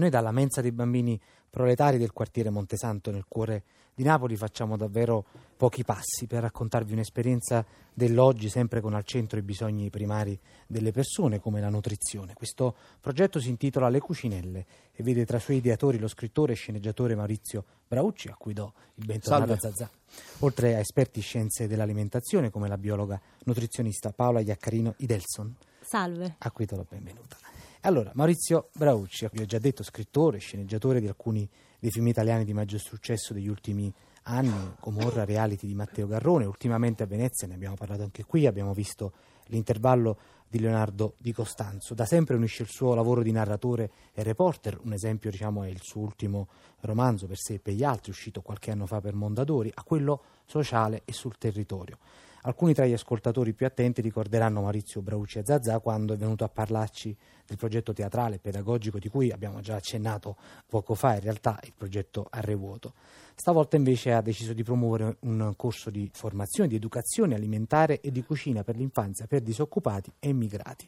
noi dalla mensa dei bambini proletari del quartiere Montesanto nel cuore di Napoli facciamo davvero pochi passi per raccontarvi un'esperienza dell'oggi sempre con al centro i bisogni primari delle persone come la nutrizione. Questo progetto si intitola Le Cucinelle e vede tra i suoi ideatori lo scrittore e sceneggiatore Maurizio Braucci a cui do il bentornato a Zazà. Oltre a esperti in scienze dell'alimentazione come la biologa nutrizionista Paola Iaccarino Idelson. Salve. A cui do la benvenuta. Allora, Maurizio Braucci, vi ho già detto, scrittore, sceneggiatore di alcuni dei film italiani di maggior successo degli ultimi anni, Comorra, reality di Matteo Garrone, ultimamente a Venezia, ne abbiamo parlato anche qui, abbiamo visto l'intervallo di Leonardo Di Costanzo. Da sempre unisce il suo lavoro di narratore e reporter, un esempio diciamo, è il suo ultimo romanzo per sé e per gli altri, uscito qualche anno fa per Mondadori, a quello sociale e sul territorio. Alcuni tra gli ascoltatori più attenti ricorderanno Maurizio Brauci a Zazà quando è venuto a parlarci del progetto teatrale e pedagogico di cui abbiamo già accennato poco fa, in realtà il progetto Arrevuoto. Stavolta invece ha deciso di promuovere un corso di formazione, di educazione alimentare e di cucina per l'infanzia per disoccupati e immigrati.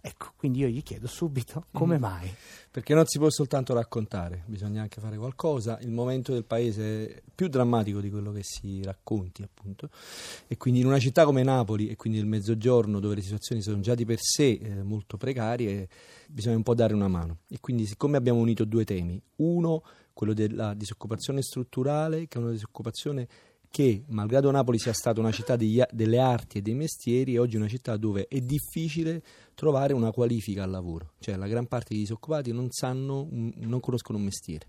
Ecco, quindi io gli chiedo subito come mm. mai. Perché non si può soltanto raccontare, bisogna anche fare qualcosa. Il momento del paese è più drammatico di quello che si racconti, appunto. E quindi in una città come Napoli e quindi nel mezzogiorno, dove le situazioni sono già di per sé eh, molto precarie, bisogna un po' dare una mano. E quindi, siccome abbiamo unito due temi, uno, quello della disoccupazione strutturale, che è una disoccupazione che, malgrado Napoli sia stata una città degli, delle arti e dei mestieri, è oggi una città dove è difficile trovare una qualifica al lavoro, cioè la gran parte dei disoccupati non sanno, non conoscono un mestiere.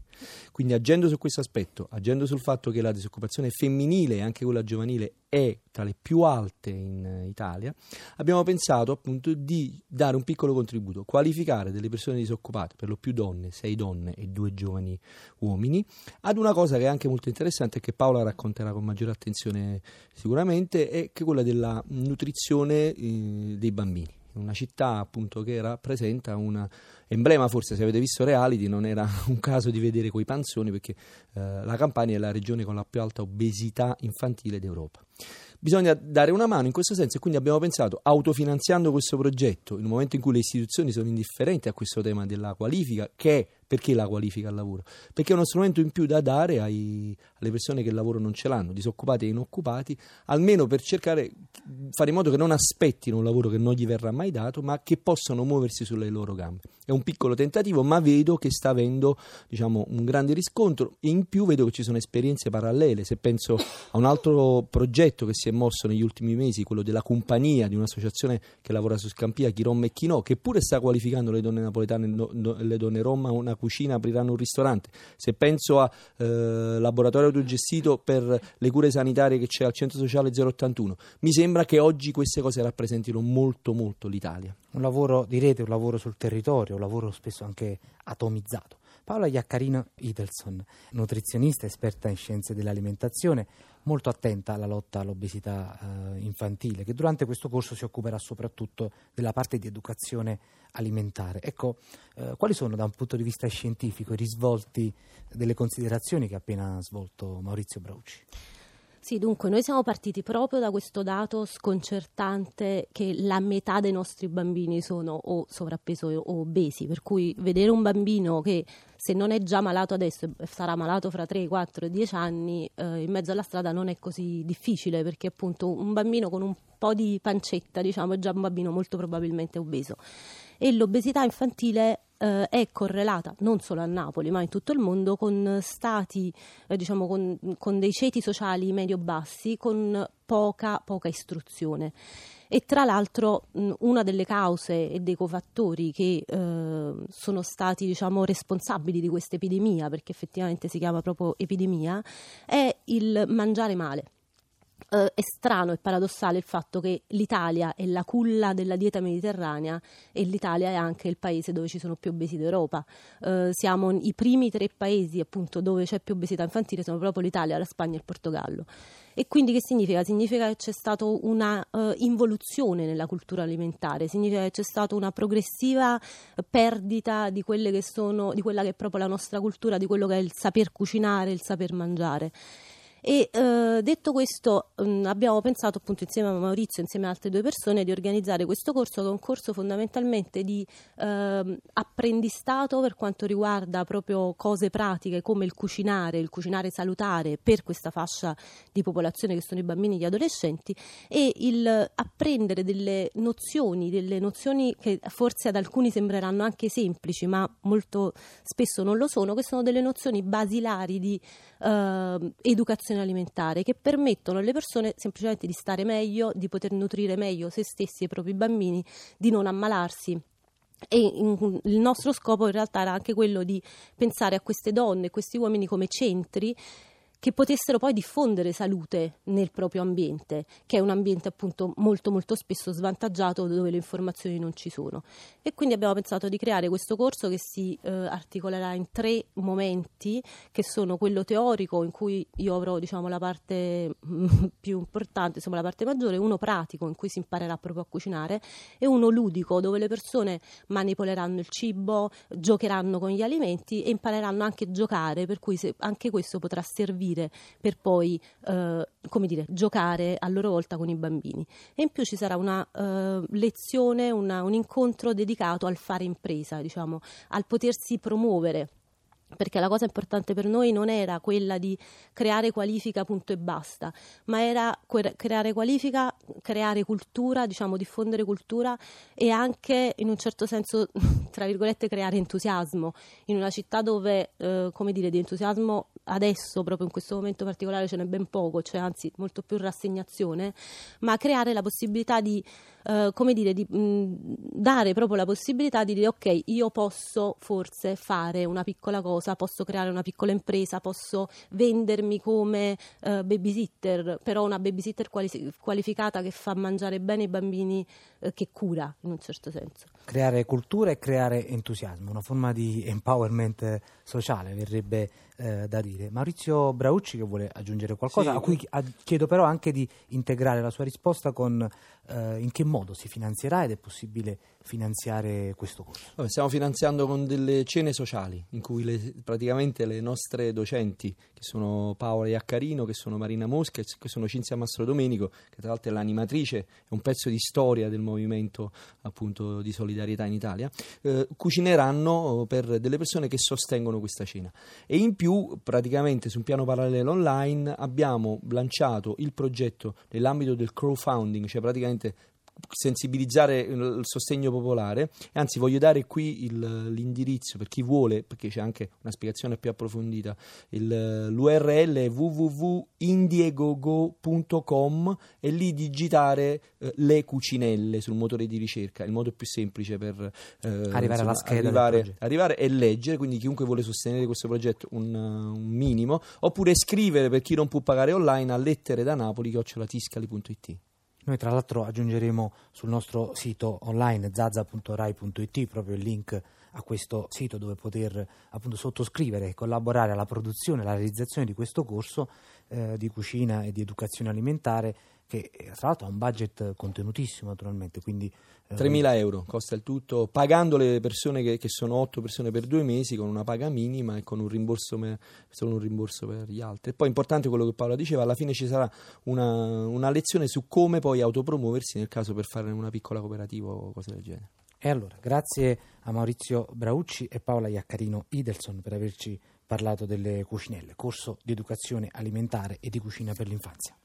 Quindi agendo su questo aspetto, agendo sul fatto che la disoccupazione femminile e anche quella giovanile è tra le più alte in Italia, abbiamo pensato appunto di dare un piccolo contributo, qualificare delle persone disoccupate, per lo più donne, sei donne e due giovani uomini, ad una cosa che è anche molto interessante e che Paola racconterà con maggiore attenzione sicuramente, è che quella della nutrizione eh, dei bambini una città appunto che rappresenta un emblema, forse se avete visto reality non era un caso di vedere quei panzoni perché eh, la Campania è la regione con la più alta obesità infantile d'Europa. Bisogna dare una mano in questo senso e quindi abbiamo pensato, autofinanziando questo progetto, un momento in cui le istituzioni sono indifferenti a questo tema della qualifica, che è perché la qualifica al lavoro? Perché è uno strumento in più da dare ai, alle persone che il lavoro non ce l'hanno, disoccupati e inoccupati, almeno per cercare di fare in modo che non aspettino un lavoro che non gli verrà mai dato, ma che possano muoversi sulle loro gambe. È un piccolo tentativo, ma vedo che sta avendo diciamo, un grande riscontro e in più vedo che ci sono esperienze parallele. Se penso a un altro progetto che si è mosso negli ultimi mesi, quello della compagnia di un'associazione che lavora su Scampia, Chi Rom e Chi No, che pure sta qualificando le donne napoletane e le donne rom a una cucina apriranno un ristorante. Se penso a eh, laboratorio autogestito per le cure sanitarie che c'è al centro sociale 081, mi sembra che oggi queste cose rappresentino molto molto l'Italia. Un lavoro di rete, un lavoro sul territorio, un lavoro spesso anche atomizzato. Paola Iaccarino Idelson, nutrizionista, esperta in scienze dell'alimentazione, molto attenta alla lotta all'obesità eh, infantile, che durante questo corso si occuperà soprattutto della parte di educazione alimentare. Ecco, eh, quali sono da un punto di vista scientifico i risvolti delle considerazioni che ha appena svolto Maurizio Brauci? Sì, dunque noi siamo partiti proprio da questo dato sconcertante che la metà dei nostri bambini sono o sovrappeso o obesi, per cui vedere un bambino che se non è già malato adesso sarà malato fra 3, 4 e 10 anni, eh, in mezzo alla strada non è così difficile perché appunto un bambino con un po' di pancetta, diciamo, è già un bambino molto probabilmente obeso. E l'obesità infantile eh, è correlata non solo a Napoli ma in tutto il mondo con stati, eh, diciamo con, con, dei ceti sociali medio-bassi con poca, poca istruzione. E tra l'altro una delle cause e dei cofattori che eh, sono stati diciamo, responsabili di questa epidemia, perché effettivamente si chiama proprio epidemia, è il mangiare male eh, è strano e paradossale il fatto che l'Italia è la culla della dieta mediterranea e l'Italia è anche il paese dove ci sono più obesi d'Europa. Eh, siamo i primi tre paesi appunto dove c'è più obesità infantile, sono proprio l'Italia, la Spagna e il Portogallo. E quindi che significa? Significa che c'è stata una uh, involuzione nella cultura alimentare, significa che c'è stata una progressiva perdita di, sono, di quella che è proprio la nostra cultura, di quello che è il saper cucinare, il saper mangiare. E eh, detto questo, mh, mm, abbiamo pensato appunto insieme a Maurizio, insieme ad altre due persone, di organizzare questo corso che è un corso fondamentalmente di eh, apprendistato per quanto riguarda proprio cose pratiche come il cucinare, il cucinare salutare per questa fascia di popolazione che sono i bambini e gli adolescenti e il apprendere delle nozioni, delle nozioni che forse ad alcuni sembreranno anche semplici ma molto spesso non lo sono, che sono delle nozioni basilari di eh, educazione alimentare che permettono alle persone semplicemente di stare meglio, di poter nutrire meglio se stessi e i propri bambini, di non ammalarsi. E in, il nostro scopo in realtà era anche quello di pensare a queste donne, a questi uomini come centri che potessero poi diffondere salute nel proprio ambiente, che è un ambiente appunto molto molto spesso svantaggiato dove le informazioni non ci sono. E quindi abbiamo pensato di creare questo corso che si eh, articolerà in tre momenti, che sono quello teorico in cui io avrò diciamo la parte più importante, insomma la parte maggiore, uno pratico in cui si imparerà proprio a cucinare e uno ludico dove le persone manipoleranno il cibo, giocheranno con gli alimenti e impareranno anche a giocare, per cui anche questo potrà servire servire per poi eh, come dire, giocare a loro volta con i bambini. E in più ci sarà una eh, lezione, una, un incontro dedicato al fare impresa, diciamo, al potersi promuovere perché la cosa importante per noi non era quella di creare qualifica punto e basta, ma era creare qualifica, creare cultura, diciamo diffondere cultura e anche in un certo senso, tra virgolette, creare entusiasmo. In una città dove, eh, come dire, di entusiasmo adesso, proprio in questo momento particolare, ce n'è ben poco, cioè anzi molto più rassegnazione, ma creare la possibilità di, eh, come dire, di mh, dare proprio la possibilità di dire ok, io posso forse fare una piccola cosa, posso creare una piccola impresa, posso vendermi come eh, babysitter, però una babysitter quali- qualificata che fa mangiare bene i bambini eh, che cura in un certo senso. Creare cultura e creare entusiasmo, una forma di empowerment sociale, verrebbe eh, da dire. Maurizio Braucci che vuole aggiungere qualcosa, sì. a cui chiedo però anche di integrare la sua risposta con eh, in che modo si finanzierà ed è possibile finanziare questo corso? Stiamo finanziando con delle cene sociali in cui le, praticamente le nostre docenti, che sono Paola Iaccarino, che sono Marina Mosca, che sono Cinzia Mastro Domenico, che tra l'altro è l'animatrice, è un pezzo di storia del movimento appunto di solidarietà in Italia, eh, cucineranno per delle persone che sostengono questa cena. E in più, praticamente su un piano parallelo online, abbiamo lanciato il progetto nell'ambito del crowdfunding, cioè praticamente sensibilizzare il sostegno popolare. Anzi voglio dare qui il, l'indirizzo per chi vuole perché c'è anche una spiegazione più approfondita. Il, l'url è www.indiegogo.com e lì digitare eh, le cucinelle sul motore di ricerca. Il modo più semplice per eh, arrivare insomma, alla scheda arrivare, arrivare, e leggere quindi chiunque vuole sostenere questo progetto un, un, minimo. Oppure scrivere per chi non può pagare online a lettere da Napoli chiocciolatiscali.it noi tra l'altro aggiungeremo sul nostro sito online zaza.rai.it proprio il link a questo sito dove poter appunto sottoscrivere e collaborare alla produzione e alla realizzazione di questo corso eh, di cucina e di educazione alimentare che eh, tra l'altro ha un budget contenutissimo naturalmente, quindi... Eh, 3.000 euro costa il tutto, pagando le persone che, che, sono 8 persone per due mesi con una paga minima e con un rimborso, solo un rimborso per gli altri. E poi importante quello che Paola diceva, alla fine ci sarà una, una lezione su come poi autopromuoversi nel caso per fare una piccola cooperativa o cose del genere. E allora, grazie a Maurizio Braucci e Paola Iaccarino Idelson per averci parlato delle cucinelle, corso di educazione alimentare e di cucina per l'infanzia.